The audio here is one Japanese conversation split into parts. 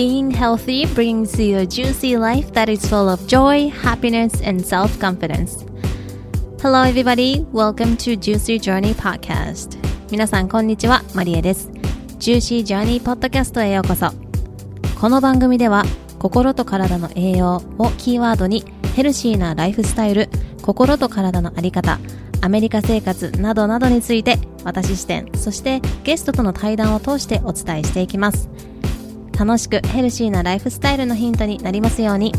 Being healthy brings you a juicy life that is full of joy, happiness, and self confidence. Hello, everybody. Welcome to Juicy Journey Podcast. 皆さん、こんにちは。マリエです。Juicy Journey Podcast へようこそ。この番組では、心と体の栄養をキーワードに、ヘルシーなライフスタイル、心と体のあり方、アメリカ生活などなどについて私視点そしてゲストとの対談を通してお伝えしていきます楽しくヘルシーなライフスタイルのヒントになりますように。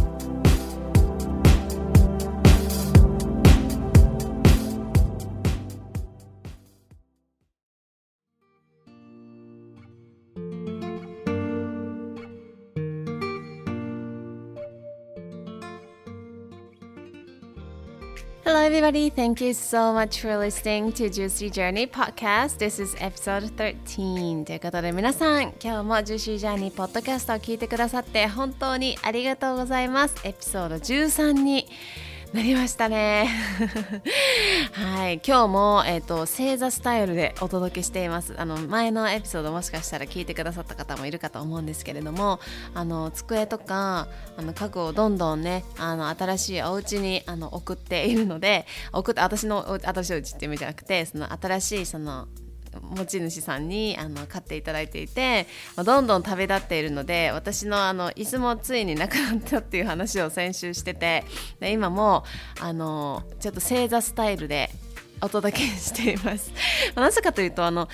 Hello, everybody. Thank you so much for listening to Juicy Journey Podcast. This is episode 13. ということで、皆さん、今日も Juicy Journey Podcast を聞いてくださって本当にありがとうございます。エピソード13になりましたね。はい。今日も、えーと、星座スタイルでお届けしています。あの前のエピソードもしかしたら聞いてくださった方もいるかと思うんですけれどもあの机とかあの家具をどんどんねあの新しいお家にあの送っているので送って私の新しいお家っていう意味じゃなくてその新しいその持ち主さんにあの買っていただいていて、まあ、どんどん旅立っているので私のあの椅子もついになくなったっていう話を先週しててで今もあのちょっと正座スタイルでお届けしています。なぜかというとあの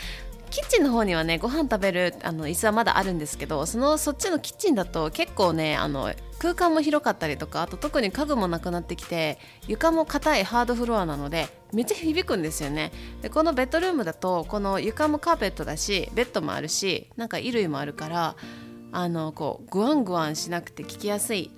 キッチンの方にはねご飯食べるあの椅子はまだあるんですけどそのそっちのキッチンだと結構ねあの空間も広かったりとかあと特に家具もなくなってきて床も硬いハードフロアなのでめっちゃ響くんですよね。でこのベッドルームだとこの床もカーペットだしベッドもあるしなんか衣類もあるからあのこうグワングワンしなくて聞きやすい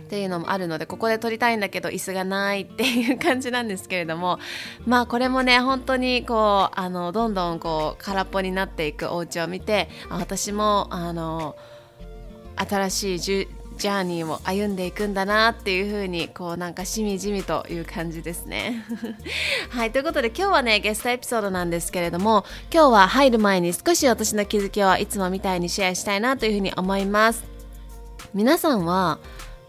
っていうのもあるのでここで撮りたいんだけど椅子がないっていう感じなんですけれどもまあこれもね本当にこうあのどんどんこう空っぽになっていくお家を見て私もあの新しいジャーニーを歩んでいくんだなっていう風にこうなんかしみじみという感じですね。はいということで今日はねゲストエピソードなんですけれども今日は入る前に少し私の気づきをいつもみたいにシェアしたいなというふうに思います。皆さんは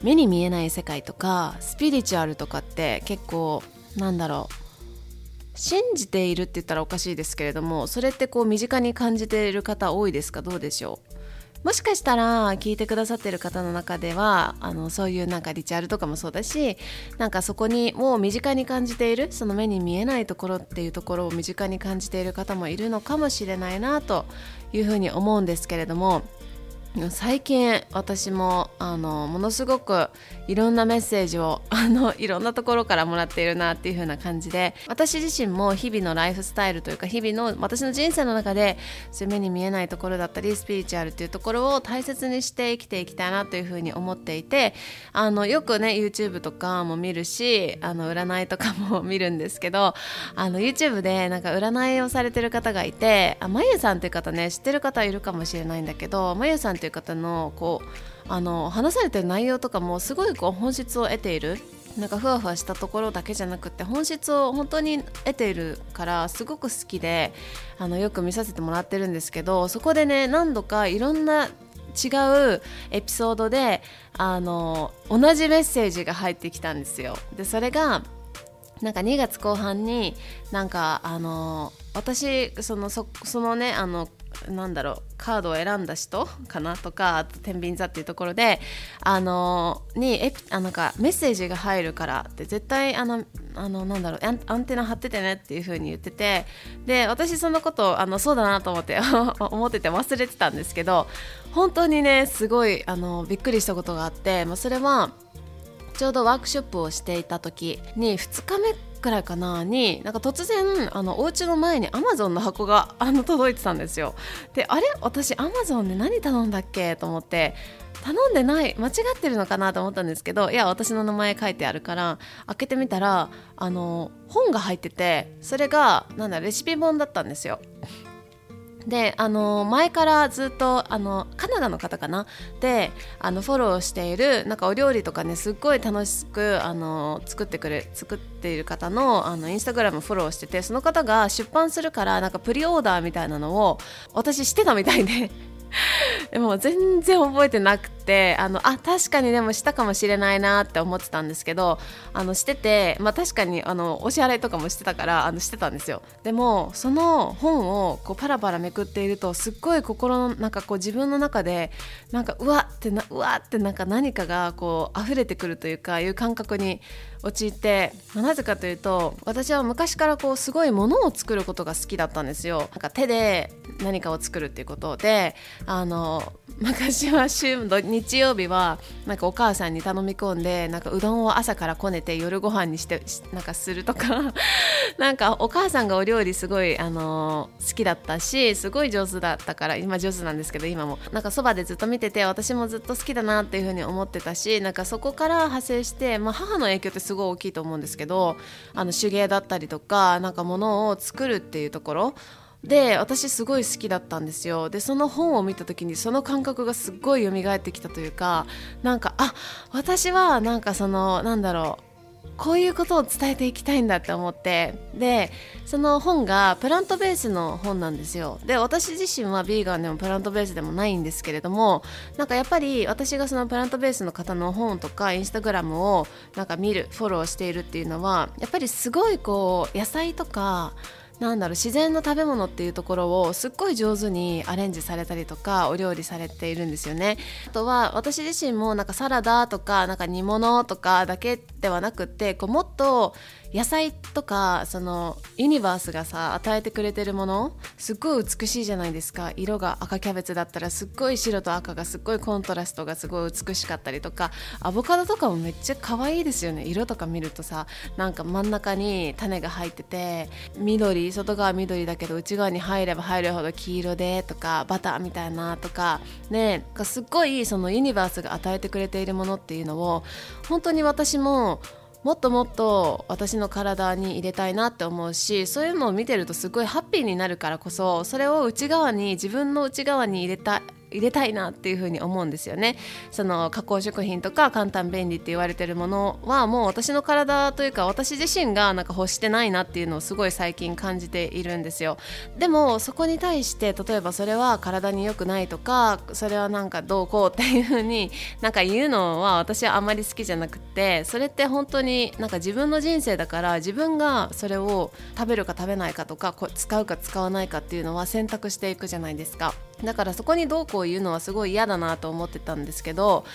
目に見えない世界とかスピリチュアルとかって結構なんだろう信じているって言ったらおかしいですけれどもそれってこう身近に感じている方多いですか？どうでしょう？もしかしたら聞いてくださってる方の中ではあのそういうなんかリチャールとかもそうだしなんかそこにもう身近に感じているその目に見えないところっていうところを身近に感じている方もいるのかもしれないなというふうに思うんですけれども最近私もあのものすごくいろんなメッセージを あのいろんなところからもらっているなっていう風な感じで私自身も日々のライフスタイルというか日々の私の人生の中でそういう目に見えないところだったりスピリチュアルっていうところを大切にして生きていきたいなという風に思っていてあのよくね YouTube とかも見るしあの占いとかも見るんですけどあの YouTube でなんか占いをされてる方がいてあまゆさんっていう方ね知ってる方いるかもしれないんだけどまゆさんってていう方のこうあの話されてる内容とかもすごいこう本質を得ているなんかふわふわしたところだけじゃなくて本質を本当に得ているからすごく好きであのよく見させてもらってるんですけどそこでね何度かいろんな違うエピソードであの同じメッセージが入ってきたんですよ。でそれがなんか2月後半になんかあの私そのそのねあのなんだろうカードを選んだ人かなとかあと天秤座っていうところであのにえあなんかメッセージが入るからって絶対あのあのなんだろうアンテナ張っててねっていう風に言っててで私そのことあのそうだなと思って 思ってて忘れてたんですけど本当にねすごいあのびっくりしたことがあって、まあ、それはちょうどワークショップをしていた時に2日目くらいかなになんか突然あのお家の前にアマゾンの箱があの届いてたんですよ。であれ？私アマゾンで何頼んだっけ？と思って頼んでない間違ってるのかなと思ったんですけどいや私の名前書いてあるから開けてみたらあの本が入っててそれがなんだレシピ本だったんですよ。であの前からずっとあのカナダの方かな？であのフォローしているなんかお料理とかねすっごい楽しくあの作ってくれ作っている方のあのインスタグラムフォローしててその方が出版するからなんかプリオーダーみたいなのを私してたみたいで。でも全然覚えてなくてあのあ確かにでもしたかもしれないなって思ってたんですけどあのしてて、まあ、確かにあのお支払いとかもしてたからあのしてたんですよ。でもその本をこうパラパラめくっているとすっごい心のなんかこう自分の中でなんかうわってなうわってなんか何かがこう溢れてくるというかいう感覚に陥って、なぜかというと私は昔からこうすごいものを作ることが好きだったんですよ。なんか手で何かを作るっていうことであの昔は週の日曜日はなんかお母さんに頼み込んでなんかうどんを朝からこねて夜ご飯にしてなんかするとか なんかお母さんがお料理すごいあの好きだったしすごい上手だったから今上手なんですけど今も。なんかそばでずっと見てて私もずっと好きだなっていうふうに思ってたしなんかそこから派生して、まあ、母の影響ってすごいごい大きいと思うんですけどあの手芸だったりとかなんか物を作るっていうところ。で私すごい好きだったんですよ。でその本を見た時にその感覚がすっごい蘇ってきたというかなんかあ私はなんかそのなんだろうこういうことを伝えていきたいんだって思って。でその本がプラントベースの本なんですよ。で私自身はビーガンでもプラントベースでもないんですけれどもなんかやっぱり私がそのプラントベースの方の本とかインスタグラムをなんか見るフォローしているっていうのはやっぱりすごいこう野菜とかなんだろう自然の食べ物っていうところをすっごい上手にアレンジされたりとかお料理されているんですよね。あとは私自身もなんかサラダとかなんか煮物とかだけではなくってこうもっと野菜とかそのユニバースがさ与えてくれてるものすっごい美しいじゃないですか。色が赤キャベツだったらすっごい白と赤がすっごいコントラストがすごい美しかったりとか。アボカドとかもめっちゃ可愛いですよね。色とか見るとさなんか真ん中に種が入ってて緑外側緑だけど内側に入れば入るほど黄色でとかバターみたいなとか。ねすっごいそのユニバースが与えてくれているものっていうのを本当に私ももっともっと私の体に入れたいなって思うしそういうのを見てるとすごいハッピーになるからこそそれを内側に自分の内側に入れた入れたいなっていうふうに思うんですよね。その加工食品とか簡単便利って言われてるものはもう私の体というか私自身がなんか欲してないなっていうのをすごい最近感じているんですよ。でもそこに対して例えばそれは体に良くないとかそれはなんかどうこうっていうふうになんか言うのは私はあまり好きじゃなくてそれって本当になんか自分の人生だから自分がそれを食べるか食べないかとかこ使うか使わないかっていうのは選択していくじゃないですか。だからそこにどうこう言うのはすごい嫌だなと思ってたんですけど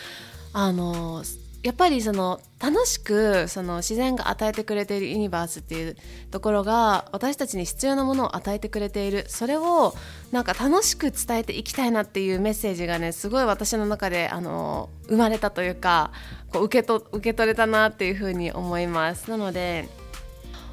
あのやっぱりその楽しくその自然が与えてくれているユニバースっていうところが私たちに必要なものを与えてくれている。それをなんか楽しく伝えていきたいなっていうメッセージがねすごい私の中であの生まれたというかこう受けと受け取れたなっていうふうに思います。なので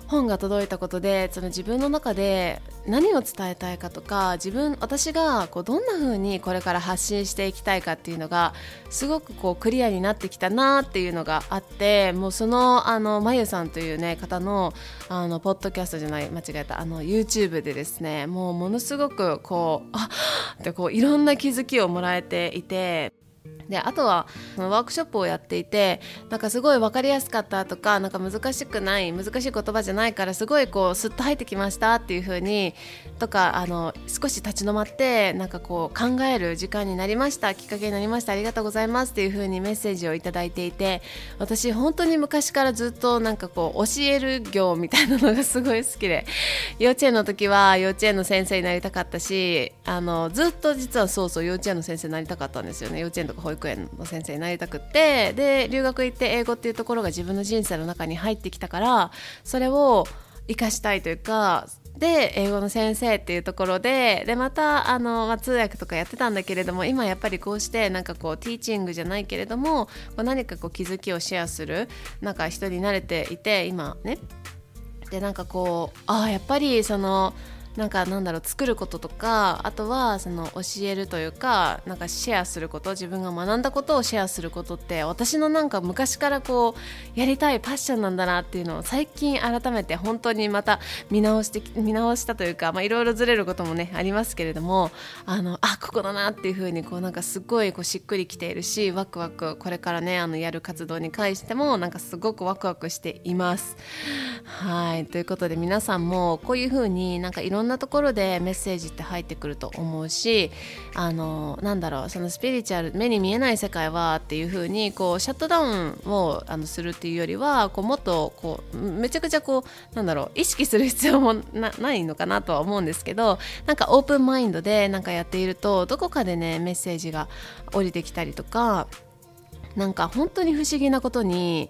本が届いたことでその自分の中で何を伝えたいかとか自分私がこうどんな風にこれから発信していきたいかっていうのがすごくこうクリアになってきたなっていうのがあってもうそのあのまゆさんというね方のあのポッドキャストじゃない間違えたあの YouTube でですねもうものすごくこうあってこういろんな気づきをもらえていてであとはワークショップをやっていてなんかすごい分かりやすかったとかなんか難しくない難しい言葉じゃないからすごいこうスッと入ってきましたっていう風にとかあの少し立ち止まってなんかこう考える時間になりました。きっかけになりました。ありがとうございます。っていう風にメッセージを頂いていて私本当に昔からずっとなんかこう教える業みたいなのがすごい好きで幼稚園の時は幼稚園の先生になりたかったしあのずっと実はそうそう幼稚園の先生になりたかったんですよね。幼稚園とか保育育園の先生になりたくってで留学行って英語っていうところが自分の人生の中に入ってきたからそれを生かしたいというかで英語の先生っていうところででまたあの、ま、通訳とかやってたんだけれども今やっぱりこうしてなんかこうティーチングじゃないけれどもこう何かこう気づきをシェアするなんか人に慣れていて今ね。でなんかこうああやっぱりそのなんかなんだろう作ることとかあとはその教えるというかなんかシェアすること自分が学んだことをシェアすることって私のなんか昔からこうやりたいパッションなんだなっていうのを最近改めて本当にまた見直して見直したというかいろいろずれることもねありますけれどもあのあここだなっていうふうにこうなんかすごいこうしっくりきているしワクワクこれからねあのやる活動に関してもなんかすごくワクワクしています。はいということで皆さんもこういうふうになんかいろんななところでメッセージって入ってくると思うしあのなんだろうそのスピリチュアル目に見えない世界はっていう風にこうシャットダウンをあのするっていうよりはこうもっとこうめちゃくちゃこうなんだろう意識する必要もないのかなとは思うんですけどなんかオープンマインドでなんかやっているとどこかでねメッセージが降りてきたりとかなんか本当に不思議なことに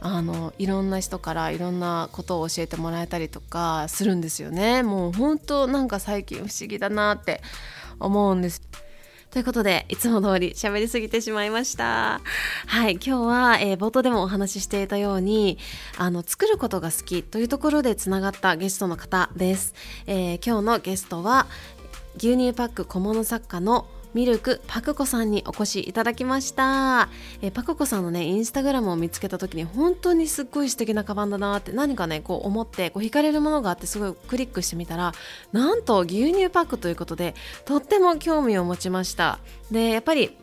あのいろんな人からいろんなことを教えてもらえたりとかするんですよね。もう本当なんか最近不思議だなって思うんです。ということでいつも通り喋りすぎてしまいました。はい今日は、えー、冒頭でもお話ししていたようにあの作ることが好きというところでつながったゲストの方です、えー、今日のゲストは牛乳パック小物作家のミルクパクコさんにお越しいただきました、えパクコさんのねインスタグラムを見つけた時に本当にすっごい素敵なカバンだなって何かねこう思ってこう惹かれるものがあってすごいクリックしてみたらなんと牛乳パックということでとっても興味を持ちました。でやっぱり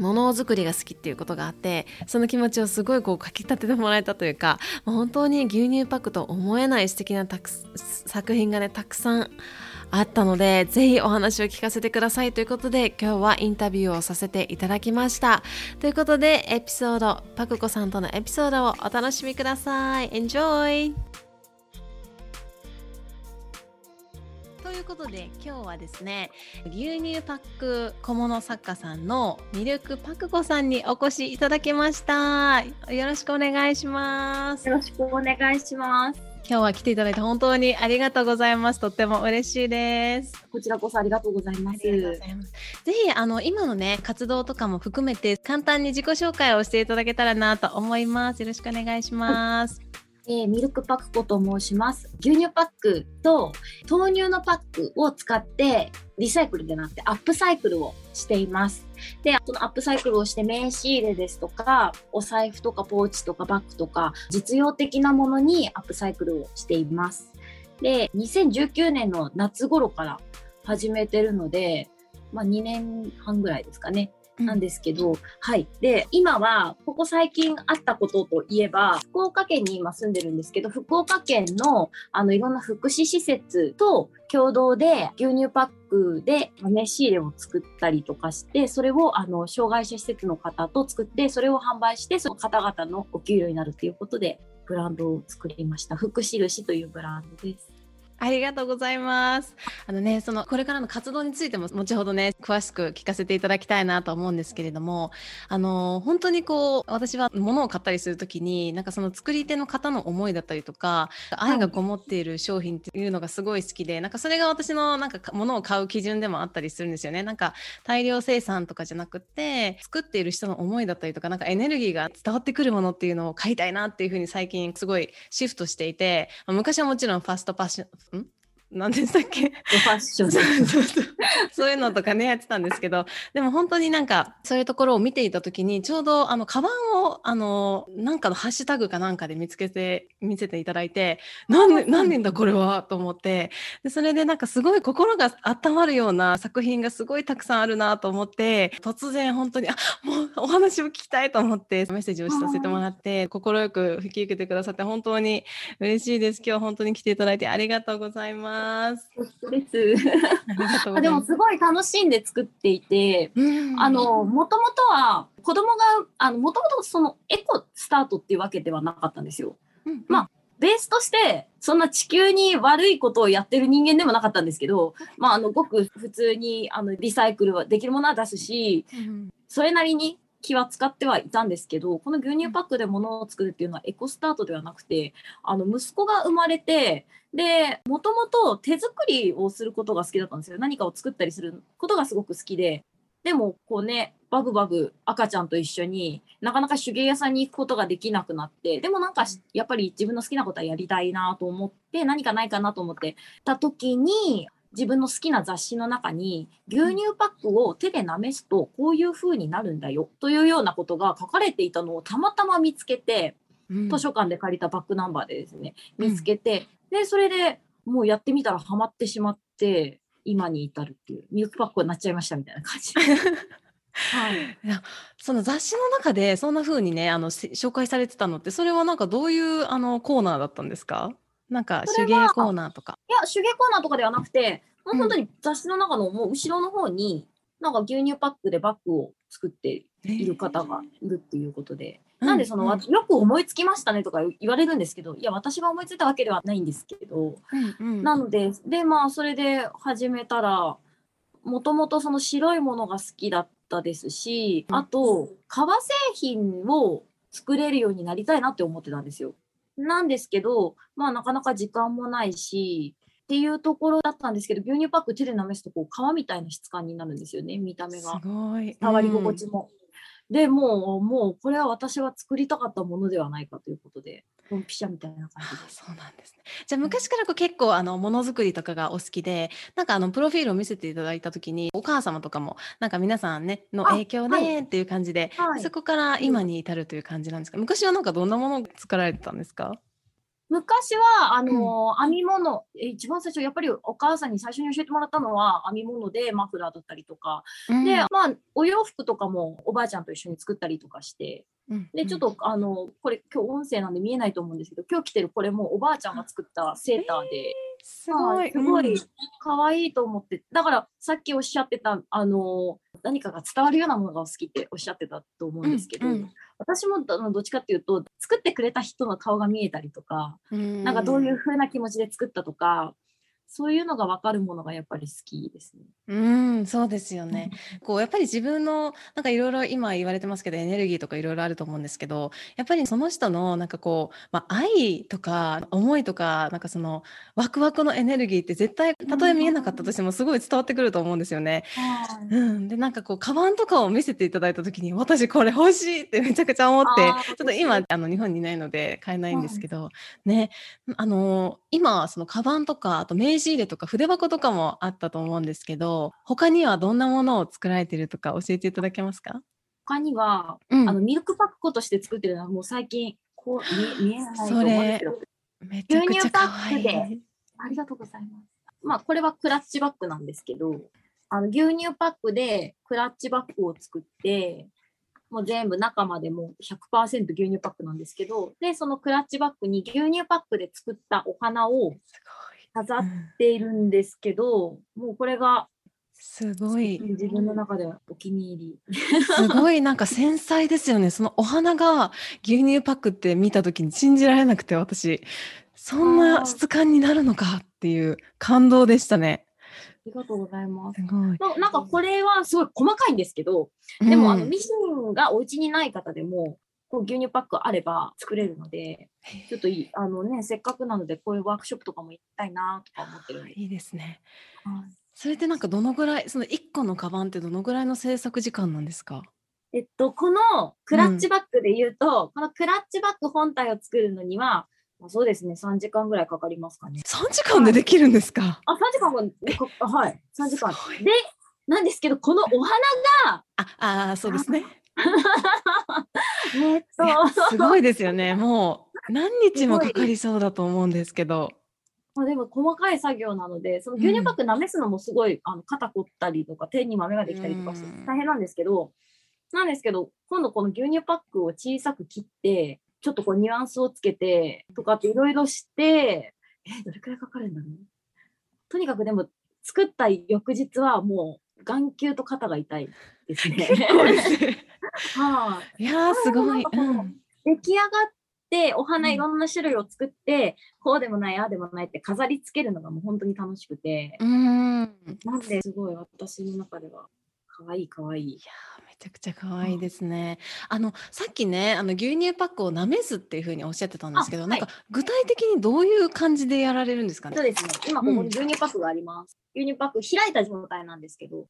物作りが好きっていうことがあってその気持ちをすごいこうかきたててもらえたというか本当に牛乳パックと思えない素敵な作品がねたくさんあったのでぜひお話を聞かせてくださいということで今日はインタビューをさせていただきました。ということでエピソードパクコさんとのエピソードをお楽しみください。Enjoy! ということで今日はですね牛乳パック小物作家さんのミルクパクコさんにお越しいただきました。よろしくお願いします。よろしくお願いします。今日は来ていただいて本当にありがとうございます。とっても嬉しいです。こちらこそありがとうございます。ぜひあの今のね活動とかも含めて簡単に自己紹介をしていただけたらなと思います。よろしくお願いします。はいえー、ミルクパックコと申します。牛乳パックと豆乳のパックを使ってリサイクルでなってアップサイクルをしています。で、そのアップサイクルをして名刺入れですとか、お財布とかポーチとかバッグとか実用的なものにアップサイクルをしています。で、2019年の夏頃から始めてるので、まあ2年半ぐらいですかね。なんですけど、うん、はい。で、今は、ここ最近あったことといえば、福岡県に今住んでるんですけど、福岡県の、あの、いろんな福祉施設と共同で牛乳パックで名刺入れを作ったりとかして、それを、あの、障害者施設の方と作って、それを販売して、その方々のお給料になるということで、ブランドを作りました。福印というブランドです。ありがとうございます。あのね、そのこれからの活動についても後ほどね、詳しく聞かせていただきたいなと思うんですけれども、あの本当にこう私は物を買ったりするときに、なんかその作り手の方の思いだったりとか、愛がこもっている商品っていうのがすごい好きで、なんかそれが私のなんか物を買う基準でもあったりするんですよね。なんか大量生産とかじゃなくて、作っている人の思いだったりとか、なんかエネルギーが伝わってくるものっていうのを買いたいなっていうふうに最近すごいシフトしていて、昔はもちろんファストパッションん何でしたっけ？ファッション。そういうのとかねやってたんですけど。でも本当になんかそういうところを見ていた時にちょうどあのカバンをあのなんかのハッシュタグかなんかで見つけて見せていただいて何何年だ。これはと思って。でそれでなんかすごい心が温まるような作品がすごいたくさんあるなと思って突然本当にあもうお話を聞きたいと思ってメッセージをさせてもらって快く引き受けてくださって本当に嬉しいです。今日本当に来ていただいてありがとうございます。ます。です。あでもすごい楽しんで作っていて、あの、もともとは子供が、あの、もともとそのエコスタートっていうわけではなかったんですよ。うんうん、まあ、ベースとして、そんな地球に悪いことをやってる人間でもなかったんですけど、まあ、あの、ごく普通に、あの、リサイクルはできるものは出すし、それなりに気は使ってはいたんですけど、この牛乳パックで物を作るっていうのはエコスタートではなくて、あの、息子が生まれて、で、もともと手作りをすることが好きだったんですよ。何かを作ったりすることがすごく好きで。でも、こうね、バブバブ赤ちゃんと一緒になかなか手芸屋さんに行くことができなくなって、でもなんかやっぱり自分の好きなことはやりたいなと思って、何かないかなと思ってた時に、自分の好きな雑誌の中に牛乳パックを手で舐めすとこういう風になるんだよというようなことが書かれていたのをたまたま見つけて、うん、図書館で借りたバックナンバーでですね見つけて、うん、でそれでもうやってみたらハマってしまって今に至るっていうミルクパックになっちゃいましたみたいな感じ。はい、いやその雑誌の中でそんな風にねあの紹介されてたのってそれはなんかどういうあのコーナーだったんですか？なんか手芸コーナーとか。いや、手芸コーナーとかではなくて、もう本当に雑誌の中のもう後ろの方に、なんか牛乳パックでバッグを作っている方がいるっていうことで、えー、なんでその、うん、よく思いつきましたねとか言われるんですけど、いや、私が思いついたわけではないんですけど、うんうん、なので、で、まあ、それで始めたら、もともとその白いものが好きだったですし、あと、革製品を作れるようになりたいなって思ってたんですよ。なんですけど、まあなかなか時間もないし、っていうところだったんですけど、牛乳パック手で舐めすとこう皮みたいな質感になるんですよね、見た目が。すごい。触り心地も。でもう、もうこれは私が作りたかったものではないかということで、ドンピシャみたいな感じでそうなんですね。じゃあ昔からこう結構あのものづくりとかがお好きで、なんかあのプロフィールを見せていただいた時にお母様とかもなんか皆さんねの影響でっていう感じで、はい、そこから今に至るという感じなんですか？昔はなんかどんなものを作られてたんですか？昔は、あの、編み物、一番最初、やっぱりお母さんに最初に教えてもらったのは編み物でマフラーだったりとか、うん、で、まあ、お洋服とかもおばあちゃんと一緒に作ったりとかして、うん、で、ちょっと、あの、これ今日音声なんで見えないと思うんですけど、今日着てるこれもおばあちゃんが作ったセーターで、えー、すごい、すごい。可愛いと思って、だからさっきおっしゃってた、あの、何かが伝わるようなものがお好きっておっしゃってたと思うんですけど、うんうん。私もどっちかっていうと作ってくれた人の顔が見えたりとか、ん。なんかどういう風な気持ちで作ったとかそういうのが分かるものがやっぱり好きですね。うん、そうですよね。こうやっぱり自分のなんかいろいろ今言われてますけどエネルギーとかいろいろあると思うんですけど、やっぱりその人のなんかこう、まあ、愛とか思いとかなんかそのワクワクのエネルギーって絶対たとえ見えなかったとしてもすごい伝わってくると思うんですよね。うん、でなんかこうカバンとかを見せていただいた時に私これ欲しいってめちゃくちゃ思ってちょっと今あの日本にいないので買えないんですけど、ねあの今そのカバンとかあと名刺入れとか筆箱とかもあったと思うんですけど他にはどんなものを作られてるとか教えていただけますか？他には、うん、あのミルクパックとして作ってるのはもう最近こう見えないと思うんですけど。めちゃくちゃ可愛い。ありがとうございます。まあこれはクラッチバッグなんですけどあの牛乳パックでクラッチバッグを作ってもう全部中までも100%牛乳パックなんですけどでそのクラッチバッグに牛乳パックで作ったお花を飾っているんですけど、うん、もうこれがすごい。自分の中ではお気に入り。すごいなんか繊細ですよね。そのお花が牛乳パックって見た時に信じられなくて私。そんな質感になるのかっていう感動でしたね。ありがとうございます。すなんかこれはすごい細かいんですけど、でもあのミシンがお家にない方でも、こう牛乳パックあれば作れるので、ちょっといい、あのね、せっかくなので、こういうワークショップとかも行きたいなとか思ってる。いいですね。はい、それってなんかどのぐらい、その1個のカバンってどのぐらいの制作時間なんですか？えっと、このクラッチバッグで言うと、うん、このクラッチバッグ本体を作るのには、まあ、そうですね、3時間ぐらいかかりますかね。3時間でできるんですか、あ、3時間は、はい、3時間。で、なんですけど、このお花が、あ、あそうですね。えっと、すごいですよね。もう何日もかかりそうだと思うんですけど。まあ、でも細かい作業なので、その牛乳パックなめすのもすごい、うん、あの肩凝ったりとか、手に豆ができたりとかして大変なんですけど、なんですけど、今度この牛乳パックを小さく切って、ちょっとこうニュアンスをつけてとかっていろいろして、え、どれくらいかかるんだろう。とにかくでも作った翌日はもう眼球と肩が痛いですね。はい、いやすごい、うん、出来上がってお花いろんな種類を作って、こうでもないああでもないって飾りつけるのがもう本当に楽しくて。うん。なんですごい私の中では可愛い可愛い。いやめちゃくちゃ可愛いですね。あのさっきね、あの牛乳パックをなめすっていうふうにおっしゃってたんですけど、なんか具体的にどういう感じでやられるんですかね？そうですね。今ここに牛乳パックがあります。うん、牛乳パック開いた状態なんですけど、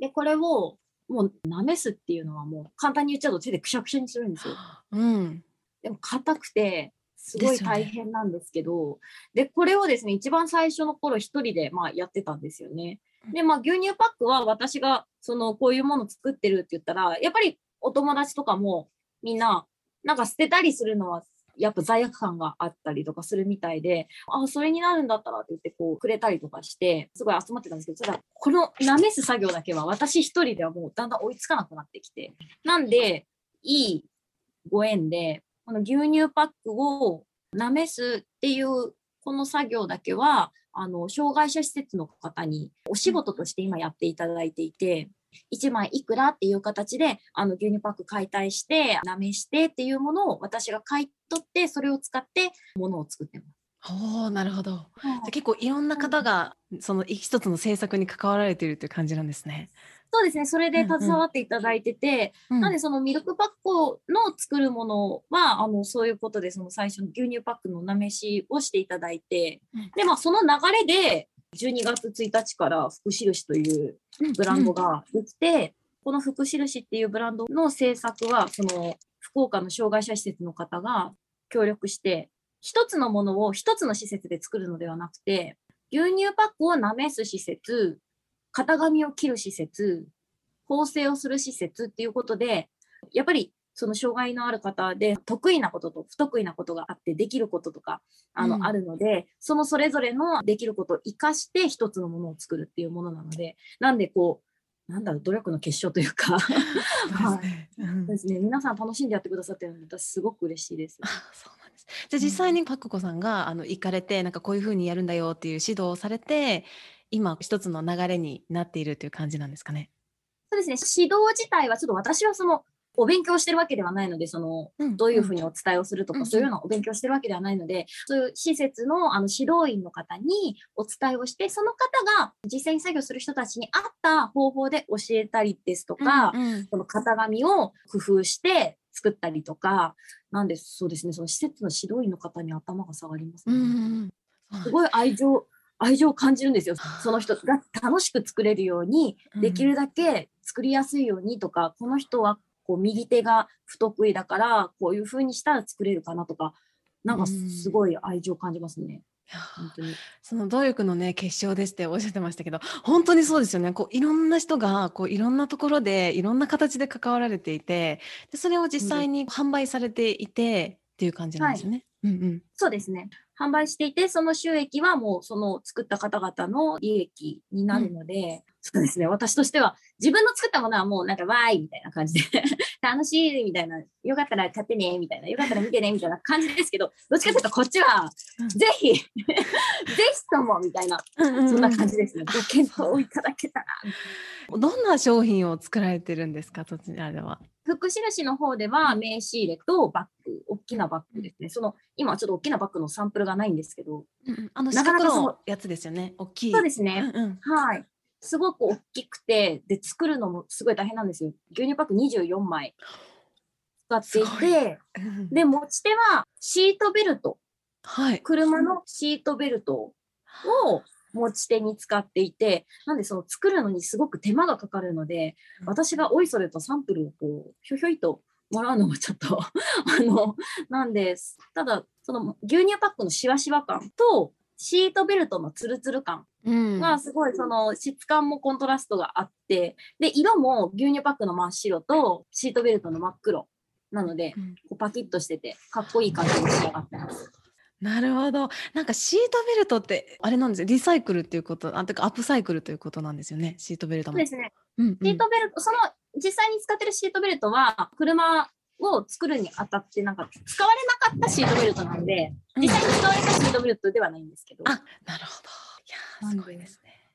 でこれをもうなめすっていうのはもう簡単に言っちゃうと手でくしゃくしゃにするんですよ。うん。でも硬くてすごい大変なんですけど、で、ね、これをですね、一番最初の頃一人でまあやってたんですよね。で、まあ牛乳パックは私がそのこういうもの作ってるって言ったら、やっぱりお友達とかもみんななんか捨てたりするのはやっぱ罪悪感があったりとかするみたいで、あ、それになるんだったらって言ってこうくれたりとかして、すごい集まってたんですけど、ただこのなめす作業だけは私一人ではもうだんだん追いつかなくなってきて。なんで、いいご縁で、この牛乳パックをなめすっていうここの作業だけは、あの、障害者施設の方にお仕事として今やっていただいていて、1枚いくらっていう形で、あの、牛乳パック解体して、なめしてっていうものを私が買い取って、それを使ってものを作ってます。おお、なるほど。じゃ結構いろんな方が、その一つの制作に関わられているという感じなんですね。そうですね。それで携わっていただいてて、うん。うん、なんでそのミルクパックの作るものは、あの、そういうことで、その最初の牛乳パックのなめしをしていただいて、うん、で、まあその流れで、12月1日から福印というブランドができて、うんうん、この福印っていうブランドの制作は、その福岡の障害者施設の方が協力して、一つのものを一つの施設で作るのではなくて、牛乳パックをなめす施設、型紙を切る施設、縫製をする施設っていうことで、やっぱりその障害のある方で得意なことと不得意なことがあってできることとかあの、うん、あるのでそのそれぞれのできることを生かして一つのものを作るっていうものなのでなんでこうなんだろう努力の結晶というか はい、ですね。皆さん楽しんでやってくださってるので私すごく嬉しいです。そうなんです。じゃあ実際にパクコさんがあの行かれてなんかこういうふうにやるんだよっていう指導をされて今一つの流れになっているという感じなんですかね。そうですね。指導自体はちょっと私はそのお勉強してるわけではないので、その、どういうふうにお伝えをするとか、そういうようなお勉強してるわけではないので、そういう施設のあの指導員の方にお伝えをして、その方が実際に作業する人たちに合った方法で教えたりですとか、この型紙を工夫して作ったりとか、なんで、そうですね、その施設の指導員の方に頭が下がりますね。すごい愛情、愛情を感じるんですよ。その人が楽しく作れるように、できるだけ作りやすいようにとか、この人はこう右手が不得意だからこういう風にしたら作れるかなとかなんかすごい愛情を感じますね。本当にその努力のね結晶ですっておっしゃってましたけど本当にそうですよねこういろんな人がこういろんなところでいろんな形で関わられていてでそれを実際に販売されていて、っていう感じなんですよね。はい、うんうん、そうですね販売していてその収益はもうその作った方々の利益になるので、そうですね。私としては、自分の作ったものはもうなんか、わーいみたいな感じで 楽しいみたいな、よかったら買ってねみたいな、よかったら見てねみたいな感じですけど、どっちかというとこっちは、ぜひ、ぜひともみたいな、そんな感じですね。ご検討をいただけたら。どんな商品を作られてるんですか、そちらでは。福印の方では名刺入れとバッグ、大きなバッグですね。その今ちょっと大きなバッグのサンプルがないんですけど、うん、あの四角のやつですよね。大きい。そうですね。うんうん、はい。すごく大きくて、で、作るのもすごい大変なんですよ。牛乳パック24枚使っていて、で、持ち手はシートベルト。はい。車のシートベルトを持ち手に使っていて、なんでその作るのにすごく手間がかかるので、私がおいそれとサンプルをこう、ひょひょいともらうのもちょっと あの、なんです。ただ、その牛乳パックのしわしわ感と、シートベルトのツルツル感がすごいその質感もコントラストがあって、で、色も牛乳パックの真っ白とシートベルトの真っ黒なので、こうパキッとしててかっこいい感じに仕上がってます。なるほど。なんかシートベルトってあれなんですよ。リサイクルっていうこと、あてかアップサイクルということなんですよね。シートベルトも。そうですね。うんうん、シートベルト、その実際に使ってるシートベルトは車を作るにあたってなんか使われなかったシートベルトなんで、実際に使われたシートベルトではないんですけど。あ、なるほど。いやすごいですね。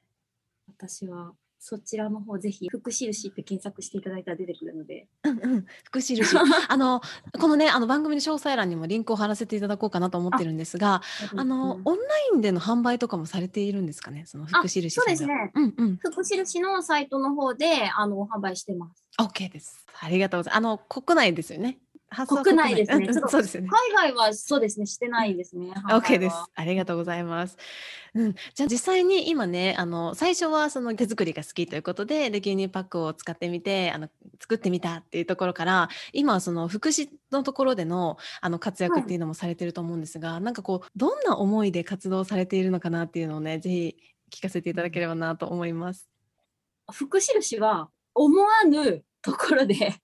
私はそちらの方ぜひ福印って検索していただいたら出てくるので。うんうん、福印。あのこのねあの番組の詳細欄にもリンクを貼らせていただこうかなと思ってるんですが、あのオンラインでの販売とかもされているんですかね？その福印そうですね。うんうん。福印のサイトの方であの販売してます。OK です。ありがとうございます。あの国内ですよね？国内ですね。そうですね。海外はそうですね、してないですね。OK です。ありがとうございます。うん、じゃあ実際に今ね、あの最初はその手作りが好きということで、で牛乳パックを使ってみて、あの作ってみたっていうところから、今はその福祉のところでのあの活躍っていうのもされてると思うんですが、はい、なんかこうどんな思いで活動されているのかなっていうのをね、ぜひ聞かせていただければなと思います。福印は思わぬところで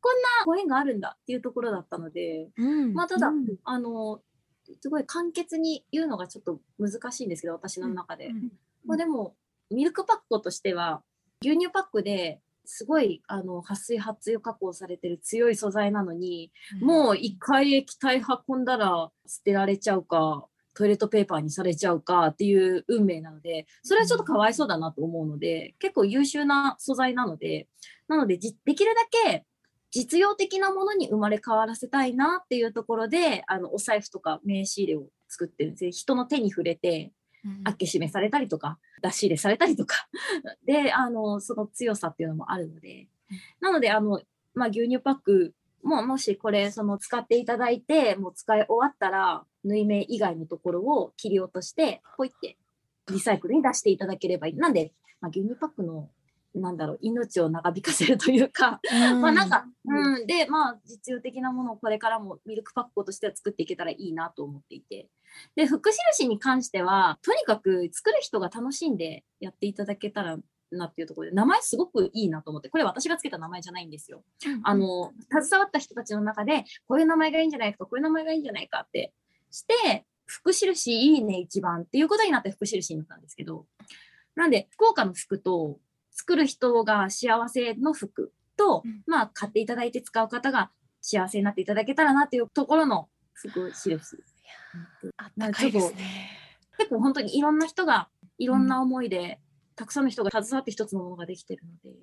こんなご縁があるんだっていうところだったので、うん、まあただ、うん、あのすごい簡潔に言うのがちょっと難しいんですけど私の中で、うん、まあ、でもミルクパックとしては牛乳パックですごいあの撥水撥水加工されてる強い素材なのに、もう一回液体運んだら捨てられちゃうかトイレットペーパーにされちゃうかっていう運命なのでそれはちょっとかわいそうだなと思うので結構優秀な素材なのでなのでできるだけ実用的なものに生まれ変わらせたいなっていうところであのお財布とか名刺入れを作ってるんですね。人の手に触れてあっけ締めされたりとか出し入れされたりとか。であのその強さっていうのもあるので。なのであの、まあ、牛乳パックももしこれその使っていただいてもう使い終わったら縫い目以外のところを切り落としてポイってリサイクルに出していただければいい。なんで、まあ、牛乳パックのなんだろう命を長引かせるというか、まあなんか、うん、でまあ実用的なものをこれからもミルクパックとしては作っていけたらいいなと思っていて。で福印に関してはとにかく作る人が楽しんでやっていただけたらなっていうところで名前すごくいいなと思って。これ私がつけた名前じゃないんですよ。あの携わった人たちの中でこういう名前がいいんじゃないかこういう名前がいいんじゃないかってして福印いいね一番っていうことになって福印になったんですけど。なんで福岡の服と作る人が幸せの服と、うん、まあ買っていただいて使う方が幸せになっていただけたらなっていうところの福印。あったかいですね。結構本当にいろんな人がいろんな思いで、うん、たくさんの人が携わって一つのものができてるので、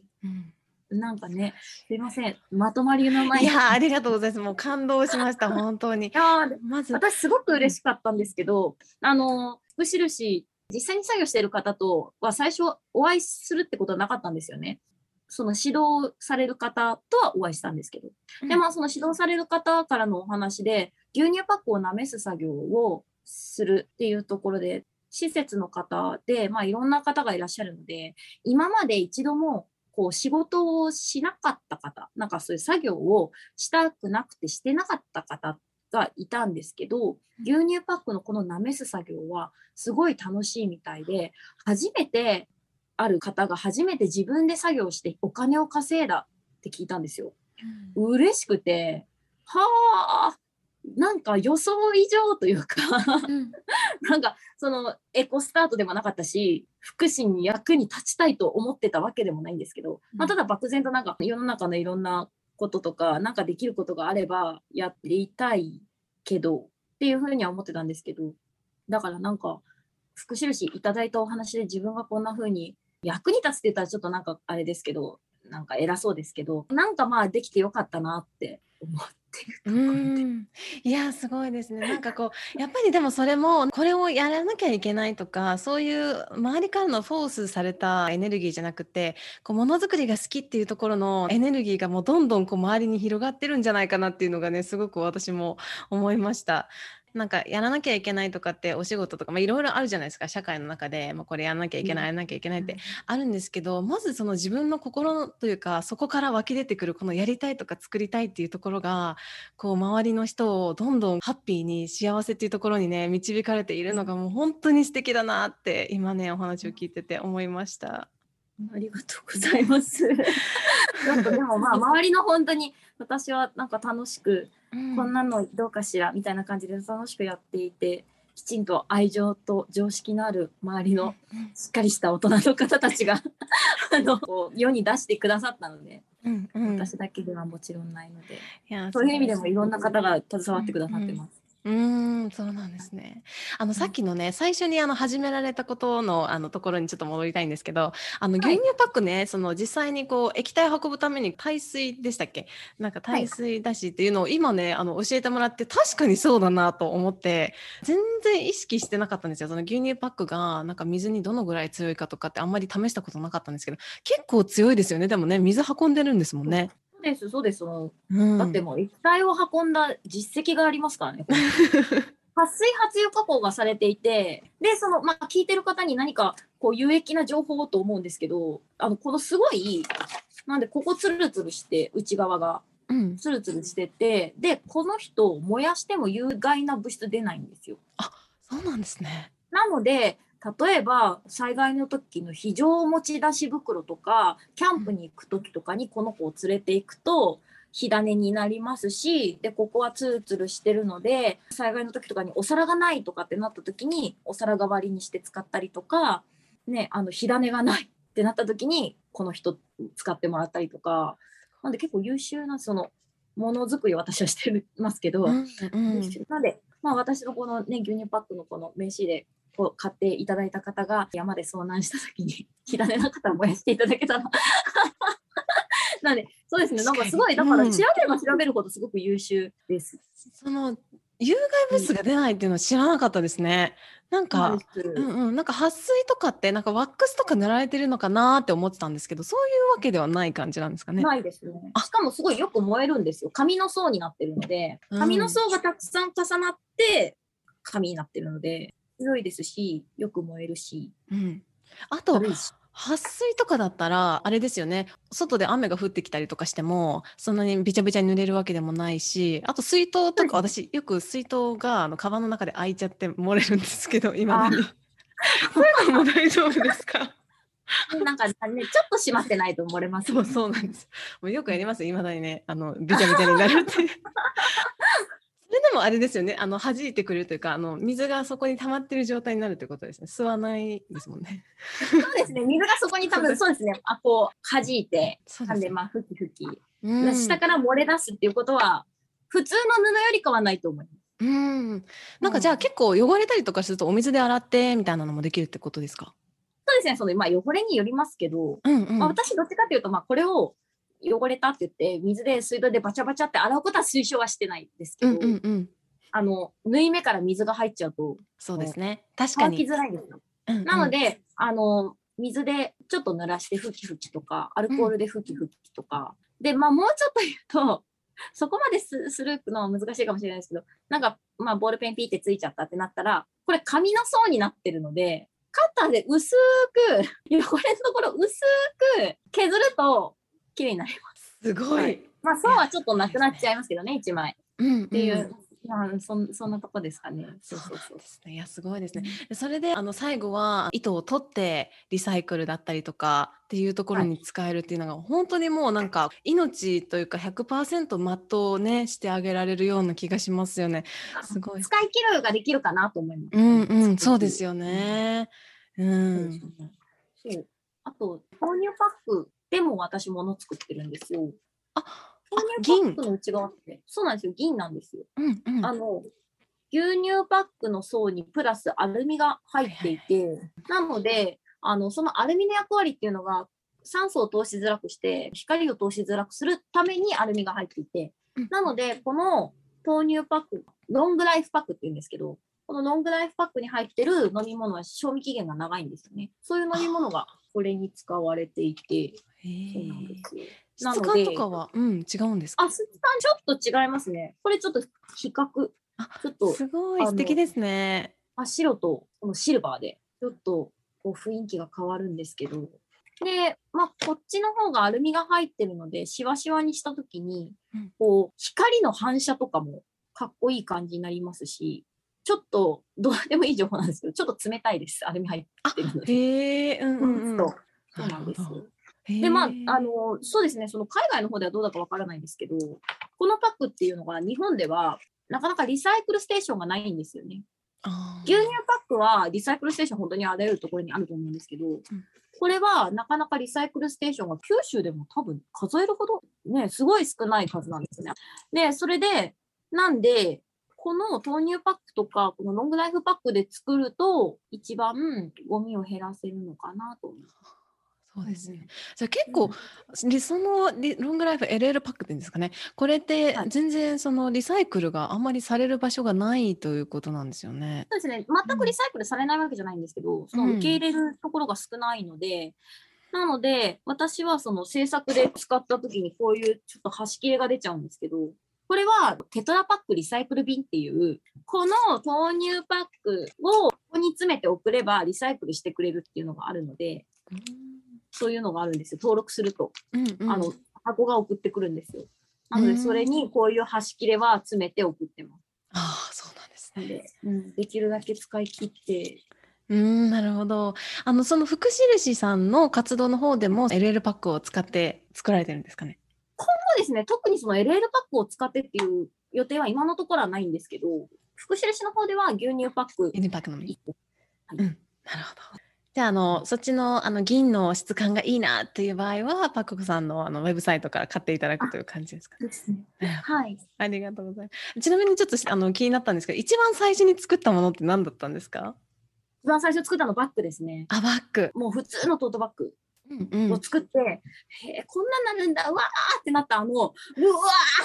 うん、なんかねすいません。まとまりのないいやありがとうございます。もう感動しました本当に。まず。私すごく嬉しかったんですけど、あの福印実際に作業している方とは最初お会いするってことはなかったんですよね。その指導される方とはお会いしたんですけど。で、まあその指導される方からのお話で、牛乳パックをなめす作業をするっていうところで、施設の方で、まあいろんな方がいらっしゃるので、今まで一度もこう仕事をしなかった方、なんかそういう作業をしたくなくてしてなかった方がいたんですけど牛乳パックのこのなめす作業はすごい楽しいみたいで初めてある方が初めて自分で作業してお金を稼いだって聞いたんですよ。うん、嬉しくてはあなんか予想以上というかうん、なんかそのエコスタートでもなかったし福祉に役に立ちたいと思ってたわけでもないんですけど、まあ、ただ漠然となんか世の中のいろんなこととか、なんかできることがあればやっていたいけどっていうふうには思ってたんですけど、だからなんか、福印いただいたお話で自分がこんな風に役に立つって言ったらちょっとなんかあれですけど、なんか偉そうですけど、なんかまあできてよかったなって思っっていういやすごいですね。なんかこうやっぱりでもそれもこれをやらなきゃいけないとかそういう周りからのフォースされたエネルギーじゃなくてこうものづくりが好きっていうところのエネルギーがもうどんどんこう周りに広がってるんじゃないかなっていうのがねすごく私も思いました。なんかやらなきゃいけないとかってお仕事とかいろいろあるじゃないですか社会の中で、まあ、これやらなきゃいけない、やらなきゃいけないってあるんですけどまずその自分の心というかそこから湧き出てくるこのやりたいとか作りたいっていうところがこう周りの人をどんどんハッピーに幸せっていうところにね導かれているのがもう本当に素敵だなって今ねお話を聞いてて思いました。ありがとうございます。なんかでもまあ周りの本当に私はなんか楽しく、うん、こんなのどうかしらみたいな感じで楽しくやっていてきちんと愛情と常識のある周りのしっかりした大人の方たちが あの世に出してくださったので、うんうん、私だけではもちろんないのでそういう意味でもいろんな方が携わってくださってます。うーん、そうなんですね。あの、さっきのね、最初にあの、始められたことの、あの、ところにちょっと戻りたいんですけど、あの、牛乳パックね、その、実際にこう、液体を運ぶために耐水でしたっけ？なんか耐水だしっていうのを今ね、あの、教えてもらって、確かにそうだなと思って、全然意識してなかったんですよ。その牛乳パックが、なんか水にどのぐらい強いかとかってあんまり試したことなかったんですけど、結構強いですよね。でもね、水運んでるんですもんね。そうです、そうです。うん、だってもう液体を運んだ実績がありますからね。撥水活用加工がされていて、で、その、まあ、聞いてる方に何か、こう、有益な情報と思うんですけど、あの、このすごい、なんで、ここツルツルして、内側が、ツルツルしてて、うん、で、この人、燃やしても有害な物質出ないんですよ。あ、そうなんですね。なので、例えば災害の時の非常持ち出し袋とかキャンプに行く時とかにこの子を連れていくと火種になりますしでここはツルツルしてるので災害の時とかにお皿がないとかってなった時にお皿代わりにして使ったりとか、ね、あの火種がないってなった時にこの人使ってもらったりとか。なんで結構優秀なそのものづくり私はしてますけど、うんうん、なんでまあ、私のこのね、牛乳パックのこの名刺でこう買っていただいた方が山で遭難した時に 火種な方を燃やしていただけたら なんで、そうですね、なんかすごい、だから調べれば調べるほどすごく優秀です。その有害物質が出ないっていうのは知らなかったですね。なんか、うんうん、なんか撥水とかってなんかワックスとか塗られてるのかなって思ってたんですけど、そういうわけではない感じなんですかね。ないですね。しかもすごいよく燃えるんですよ。紙の層になってるので、紙の層がたくさん重なって紙になってるので、強いですし、よく燃えるし。うん。あと、撥水とかだったらあれですよね外で雨が降ってきたりとかしてもそんなにびちゃびちゃに濡れるわけでもないしあと水筒とか私よく水筒があのカバンの中で開いちゃって漏れるんですけど今にそういうのも大丈夫ですか？なんかね、ちょっと閉まってないと漏れます、ね、そうそうなんです。もうよくやりますいまだにね、あのびちゃびちゃになるって。それでもあれですよね、あの弾いてくれるというか、あの水がそこに溜まってる状態になるということですね。吸わないですもんね。そうですね、水がそこに多分そうです。ね、あこう弾いて、なんでまあふきふき、うん、下から漏れ出すっていうことは、普通の布よりかはないと思います。うん、なんかじゃあ結構汚れたりとかするとお水で洗ってみたいなのもできるってことですか？そうですね、そのまあ汚れによりますけど、うんうん、まあ、私どっちかというとまあこれを汚れたって言って水で水道でバチャバチャって洗うことは推奨はしてないですけど、うんうんうん、あの縫い目から水が入っちゃうとそうですね。確かに。乾きづらいんですよ、うんうん、なのであの水でちょっと濡らしてふきふきとかアルコールでふきふきとか、うん、でまあもうちょっと言うと そこまですするのは難しいかもしれないですけどなんかまあボールペンピーってついちゃったってなったらこれ紙の層になってるのでカッターで薄く汚れのところ薄く削ると綺麗になりますすごい。はい、まあ、そうはちょっとなくなっちゃいますけどね、1枚。うん、っていう。まあ、そそんなとこですかね。そうそうそう。ですね。いや、すごいですね。うん、それで、あの、最後は糸を取ってリサイクルだったりとかっていうところに使えるっていうのが、はい、本当にもうなんか命というか100%全うねしてあげられるような気がしますよね。すごい。使い切るができるかなと思います。うんうん、そうですよね。うん。そう。あと、豆乳パックでも私物作ってるんですよ。あ、豆乳パックの内側って、そうなんですよ、銀なんですよ。うんうん、あの、牛乳パックの層にプラスアルミが入っていて、なので、あの、そのアルミの役割っていうのが、酸素を通しづらくして、光を通しづらくするためにアルミが入っていて、なので、この豆乳パック、ロングライフパックって言うんですけど、このロングライフパックに入ってる飲み物は賞味期限が長いんですよね。そういう飲み物がこれに使われていて、そうなんですよ。質感とかは、うん、違うんですか？あ、質感ちょっと違いますね。これちょっと比較、ちょっと。すごい素敵ですね。あ白とこのシルバーで、ちょっとこう雰囲気が変わるんですけど。で、まあ、こっちの方がアルミが入ってるので、しわしわにした時に、こう、光の反射とかもかっこいい感じになりますし、ちょっとどうでもいい情報なんですけど、ちょっと冷たいです。アルミ入ってるので。へえ、うんうんうん。そうなんですよ。で、まあ、あの、そうですね、その海外の方ではどうだかわからないんですけど、このパックっていうのが日本ではなかなかリサイクルステーションがないんですよね。牛乳パックはリサイクルステーション本当にあらゆるところにあると思うんですけど、うん、これはなかなかリサイクルステーションが九州でも多分数えるほどね、すごい少ない数なんですね。で、それで、なんで、この豆乳パックとか、このロングライフパックで作ると、一番ゴミを減らせるのかなと思います。そうですね。じゃあ結構、理想のリロングライフ LL パックっていうんですかね。これって全然そのリサイクルがあんまりされる場所がないということなんですよね。そうですね。全くリサイクルされないわけじゃないんですけど、その受け入れるところが少ないので、なので、私はその制作で使った時にこういうちょっと端切れが出ちゃうんですけど、これはテトラパックリサイクル瓶っていう、この豆乳パックをここに詰めて送ればリサイクルしてくれるっていうのがあるので、そういうのがあるんですよ。登録すると。うんうん、あの、箱が送ってくるんですよ。なので、それにこういう端切れは詰めて送ってます。ああ、そうなんですね。で,、うん、できるだけ使い切って。うんなるほど。あのその福印さんの活動の方でも LL パックを使って作られてるんですかね？ですね、特にその LL パックを使ってっていう予定は今のところはないんですけど、福印の方では牛乳パック。牛乳パックのみ。はい、うん、なるほど。じゃあ、あの、そっちの、あの、銀の質感がいいなっていう場合は、パクコさんの、あの、ウェブサイトから買っていただくという感じですか、ね。ですね。はい。ありがとうございます。ちなみに、ちょっと、あの、気になったんですけど、一番最初に作ったものって何だったんですか？一番最初作ったのバッグですね。あ、バッグ。もう普通のトートバッグ。を作って、うんうん、へえこんなんなるんだうわーってなったあの。うわ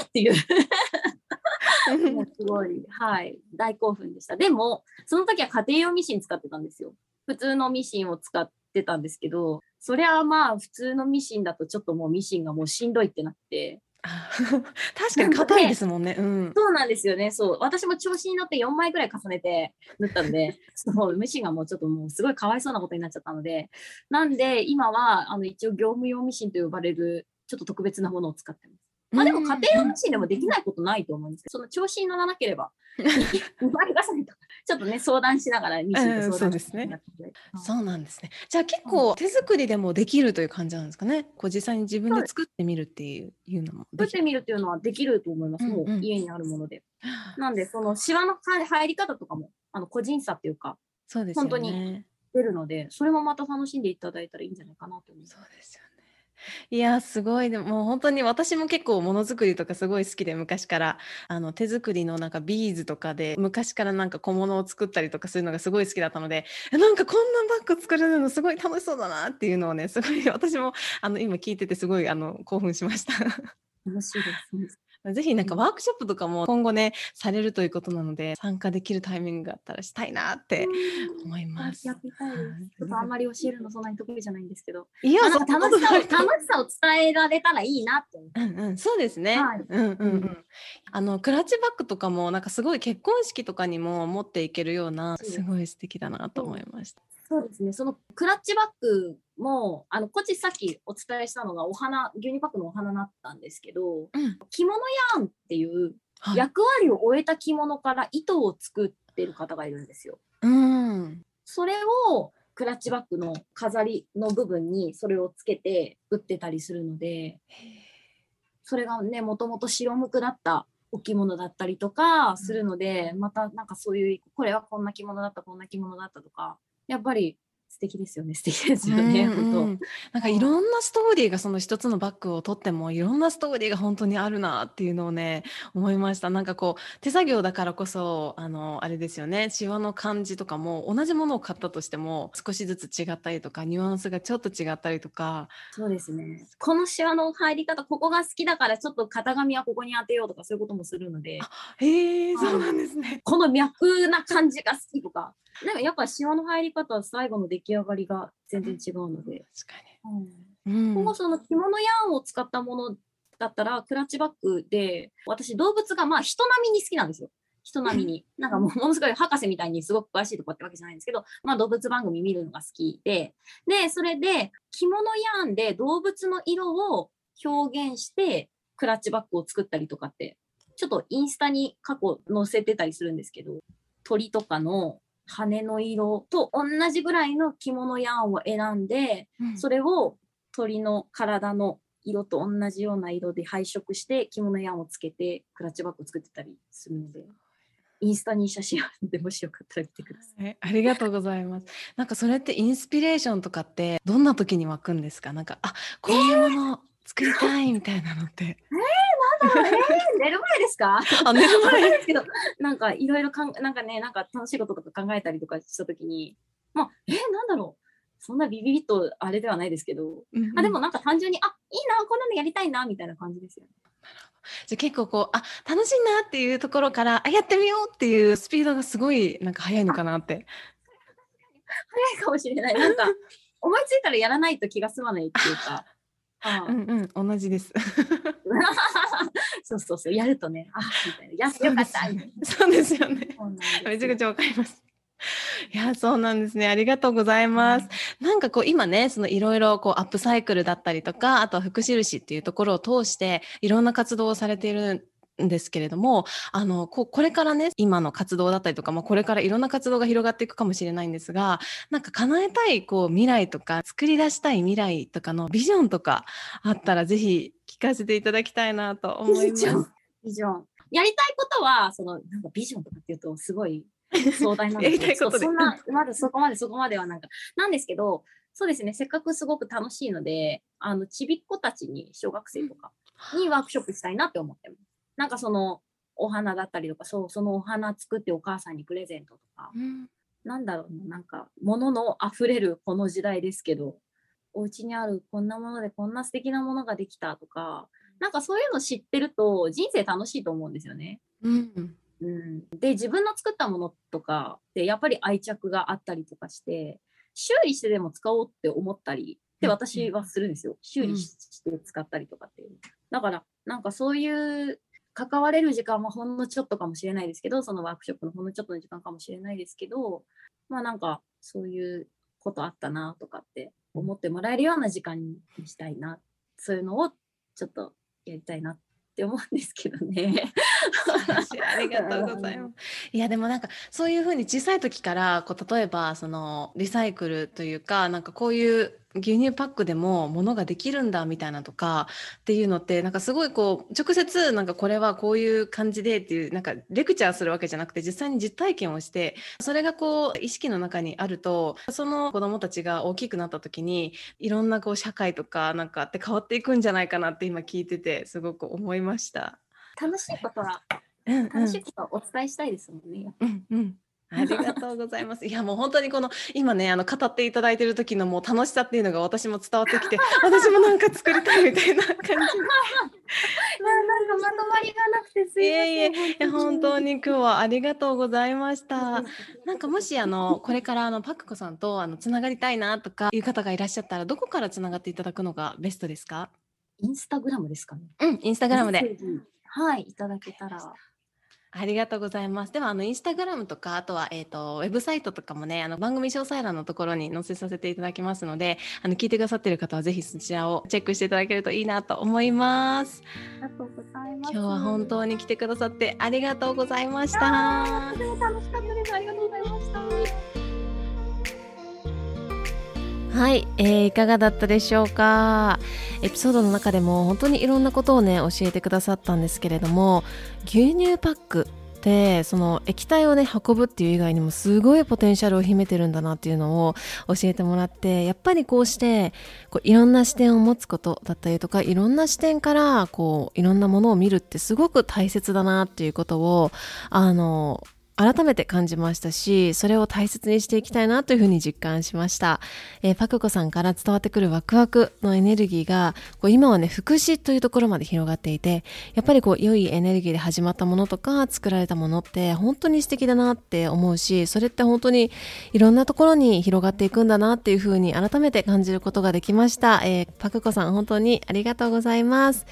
ーっていう。すごいはい。大興奮でした。でもその時は家庭用ミシン使ってたんですよ。普通のミシンを使ってたんですけどそれはまあ普通のミシンだとちょっともうミシンがもうしんどいってなって 確かに硬いですもんね。うん、そうなんですよね。そう。私も調子に乗って4枚ぐらい重ねて縫ったんで、そう、ミシンがもうちょっともうすごいかわいそうなことになっちゃったので、なんで今はあの一応業務用ミシンと呼ばれるちょっと特別なものを使ってます。まあでも家庭用ミシンでもできないことないと思うんですけど、その調子に乗らなければ、2枚重ねとかちょっとね相談しながらミシンで相談しながら、うん、そうなんですね。じゃあ結構手作りでもできるという感じなんですかね？こう実際に自分で作ってみるっていういうのも作ってみるっていうのはできると思います。もう家にあるもので。なんでそのシワの入り方とかもあの個人差っていうか、そうです、ね、本当に出るので、それもまた楽しんでいただいたらいいんじゃないかなと思います。そうですよね。いや、すごい。でも、本当に私も結構ものづくりとかすごい好きで、昔から、あの、手作りのなんかビーズとかで、昔からなんか小物を作ったりとかするのがすごい好きだったので、なんかこんなバッグ作れるのすごい楽しそうだなっていうのをね、すごい私も、あの、今聞いててすごい、あの、興奮しました。楽しいです。ぜひなんかワークショップとかも今後ね、されるということなので、参加できるタイミングがあったらしたいなって思います。やってたいです。あんまり教えるのそんなに得意じゃないんですけど。いや、楽しさを、楽しさを伝えられたらいいなって。うんうん、そうですね。はい、うんうんうん。あの、クラッチバッグとかも、なんかすごい結婚式とかにも持っていけるような、すごい素敵だなと思いました。そうですね。そのクラッチバッグも、あの、こっちさっきお伝えしたのがお花、牛乳パックのお花だったんですけど、うん、着物やんっていう役割を終えた着物から糸を作ってる方がいるんですよ。うん。それをクラッチバッグの飾りの部分にそれをつけて売ってたりするので、それがね、もともと白無垢だった置物だったりとかするので、またなんかそういう、これはこんな着物だった、こんな着物だったとか、やっぱり素敵ですよね。素敵ですよね、うんうん、なんかいろんなストーリーがその一つのバッグをとってもいろんなストーリーが本当にあるなっていうのをね思いました。なんかこう手作業だからこそあのあれですよね。シワの感じとかも同じものを買ったとしても少しずつ違ったりとかニュアンスがちょっと違ったりとか。そうですね。このシワの入り方ここが好きだからちょっと型紙はここに当てようとかそういうこともするので。へえそうなんですね。この脈な感じが好きとかなんかやっぱシワの入り方は最後の出来上がりが全然違うので。確かに。うん。今後その着物ヤンを使ったものだったら、クラッチバッグで、私動物がまあ人並みに好きなんですよ。人並みに。なんかもうものすごい博士みたいにすごく詳しいとかってわけじゃないんですけど、まあ動物番組見るのが好きで、で、それで着物ヤンで動物の色を表現してクラッチバッグを作ったりとかって、ちょっとインスタに過去載せてたりするんですけど、鳥とかの羽の色と同じぐらいの着物ヤンを選んで、うん、それを鳥の体の色と同じような色で配色して着物ヤンをつけてクラッチバッグを作ってたりするので。インスタに写真あるんで、もしよかったら見てください。ありがとうございます。なんかそれってインスピレーションとかってどんな時に湧くんですか？なんか、あ、こういうもの作りたいみたいなのって。えー、えー、寝る前ですか？あ、寝る前 ですけど、なんかいろいろかん、なんかね、なんか楽しいこととか考えたりとかしたときに、まあ、えー、なんだろう？そんなビビビッとあれではないですけど、うんうん、あでもなんか単純に、あいいな、こんなのやりたいな、みたいな感じですよね。じゃ結構こうあ楽しいなっていうところからあやってみようっていうスピードがすごいなんか速いのかなって。早いかもしれない。なんか 思いついたらやらないと気が済まないっていうか。うんうん、同じです。そうそうそう、やるとね、あみたいな、やってよかった。そうですよね。めちゃくちゃわかります。いや、そうなんですね。ありがとうございます。なんかこう今ね、そのいろいろこうアップサイクルだったりとか、あとは福印っていうところを通していろんな活動をされているんですけれどもあのここれからね今の活動だったりとか、まあ、これからいろんな活動が広がっていくかもしれないんですがなんか叶えたいこう未来とか作り出したい未来とかのビジョンとかあったらぜひ聞かせていただきたいなと思います。ビジョンやりたいことはそのなんかビジョンとかっていうとすごい壮大なんですけど そんなまだそこまでそこまではなんかなんですけどそうですねせっかくすごく楽しいのであのちびっ子たちに小学生とかにワークショップしたいなって思ってます。なんかそのお花だったりとかそうそのお花作ってお母さんにプレゼントとか、うん、なんだろうななんか物の溢れるこの時代ですけどお家にあるこんなものでこんな素敵なものができたとかなんかそういうの知ってると人生楽しいと思うんですよね。うん、うん、で自分の作ったものとかってやっぱり愛着があったりとかして修理してでも使おうって思ったりって私はするんですよ。修理して使ったりとかっていう。だからなんかそういう関われる時間はほんのちょっとかもしれないですけどそのワークショップのほんのちょっとの時間かもしれないですけどまあなんかそういうことあったなとかって思ってもらえるような時間にしたいなそういうのをちょっとやりたいなって思うんですけどね。ありがとうございます。いやでもなんかそういうふうに小さい時からこう例えばそのリサイクルというかなんかこういう牛乳パックでも物ができるんだみたいなとかっていうのってなんかすごいこう直接なんかこれはこういう感じでっていうなんかレクチャーするわけじゃなくて実際に実体験をしてそれがこう意識の中にあるとその子どもたちが大きくなった時にいろんなこう社会とかなんかって変わっていくんじゃないかなって今聞いててすごく思いました。楽しいことは、うんうん、楽しいことはお伝えしたいですもんね。うんうんありがとうございます。いやもう本当にこの今ねあの語っていただいてる時のもう楽しさっていうのが私も伝わってきて 私もなんか作りたいみたいな感じ。まあなんかまとまりがなくてすいません。いえいえ本当に今日はありがとうございました。なんかもしあのこれからあのパクコさんとあのつながりたいなとかいう方がいらっしゃったらどこからつながっていただくのがベストですか？インスタグラムですかね。うん、インスタグラムで。はい、いただけたら。ありがとうございます。では、あの、インスタグラムとか、あとは、えっ、と、ウェブサイトとかもね、あの、番組詳細欄のところに載せさせていただきますので、あの、聞いてくださっている方は、ぜひそちらをチェックしていただけるといいなと思います。ありがとうございます。今日は本当に来てくださってありがとうございました。とても楽しかったです。ありがとうございました。はい、えー、いかがだったでしょうか？エピソードの中でも本当にいろんなことをね教えてくださったんですけれども牛乳パックってその液体をね運ぶっていう以外にもすごいポテンシャルを秘めてるんだなっていうのを教えてもらってやっぱりこうしてこういろんな視点を持つことだったりとかいろんな視点からこういろんなものを見るってすごく大切だなっていうことをあの改めて感じましたし、それを大切にしていきたいなというふうに実感しました。えー、パクコさんから伝わってくるワクワクのエネルギーが、こう今はね、福祉というところまで広がっていて、やっぱりこう良いエネルギーで始まったものとか作られたものって本当に素敵だなって思うし、それって本当にいろんなところに広がっていくんだなっていうふうに改めて感じることができました。えー、パクコさん本当にありがとうございます。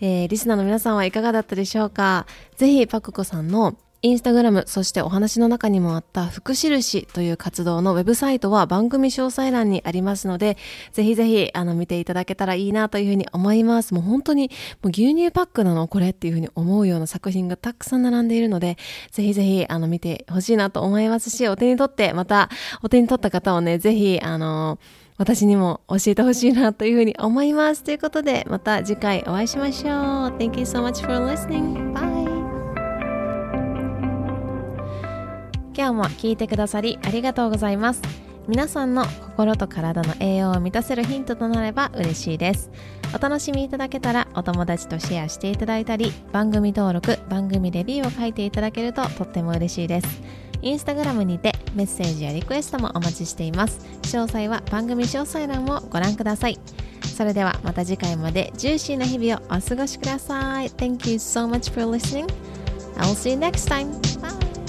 えー、リスナーの皆さんはいかがだったでしょうか？ぜひパクコさんのインスタグラム、そしてお話の中にもあった福印という活動のウェブサイトは番組詳細欄にありますので、ぜひぜひあの見ていただけたらいいなというふうに思います。もう本当にもう牛乳パックなの？これっていうふうに思うような作品がたくさん並んでいるので、ぜひぜひあの見てほしいなと思いますし、お手に取って、またお手に取った方をね、ぜひあの私にも教えてほしいなというふうに思います。ということで、また次回お会いしましょう。Thank you so much for listening. Bye! 今日も聞いてくださりありがとうございます。皆さんの心と体の栄養を満たせるヒントとなれば嬉しいです。お楽しみいただけたらお友達とシェアしていただいたり番組登録番組レビューを書いていただけるととっても嬉しいです。インスタグラムにてメッセージやリクエストもお待ちしています。詳細は番組詳細欄をご覧ください。それではまた次回までジューシーな日々をお過ごしください。Thank you so much for listening. I'll see you next time. Bye.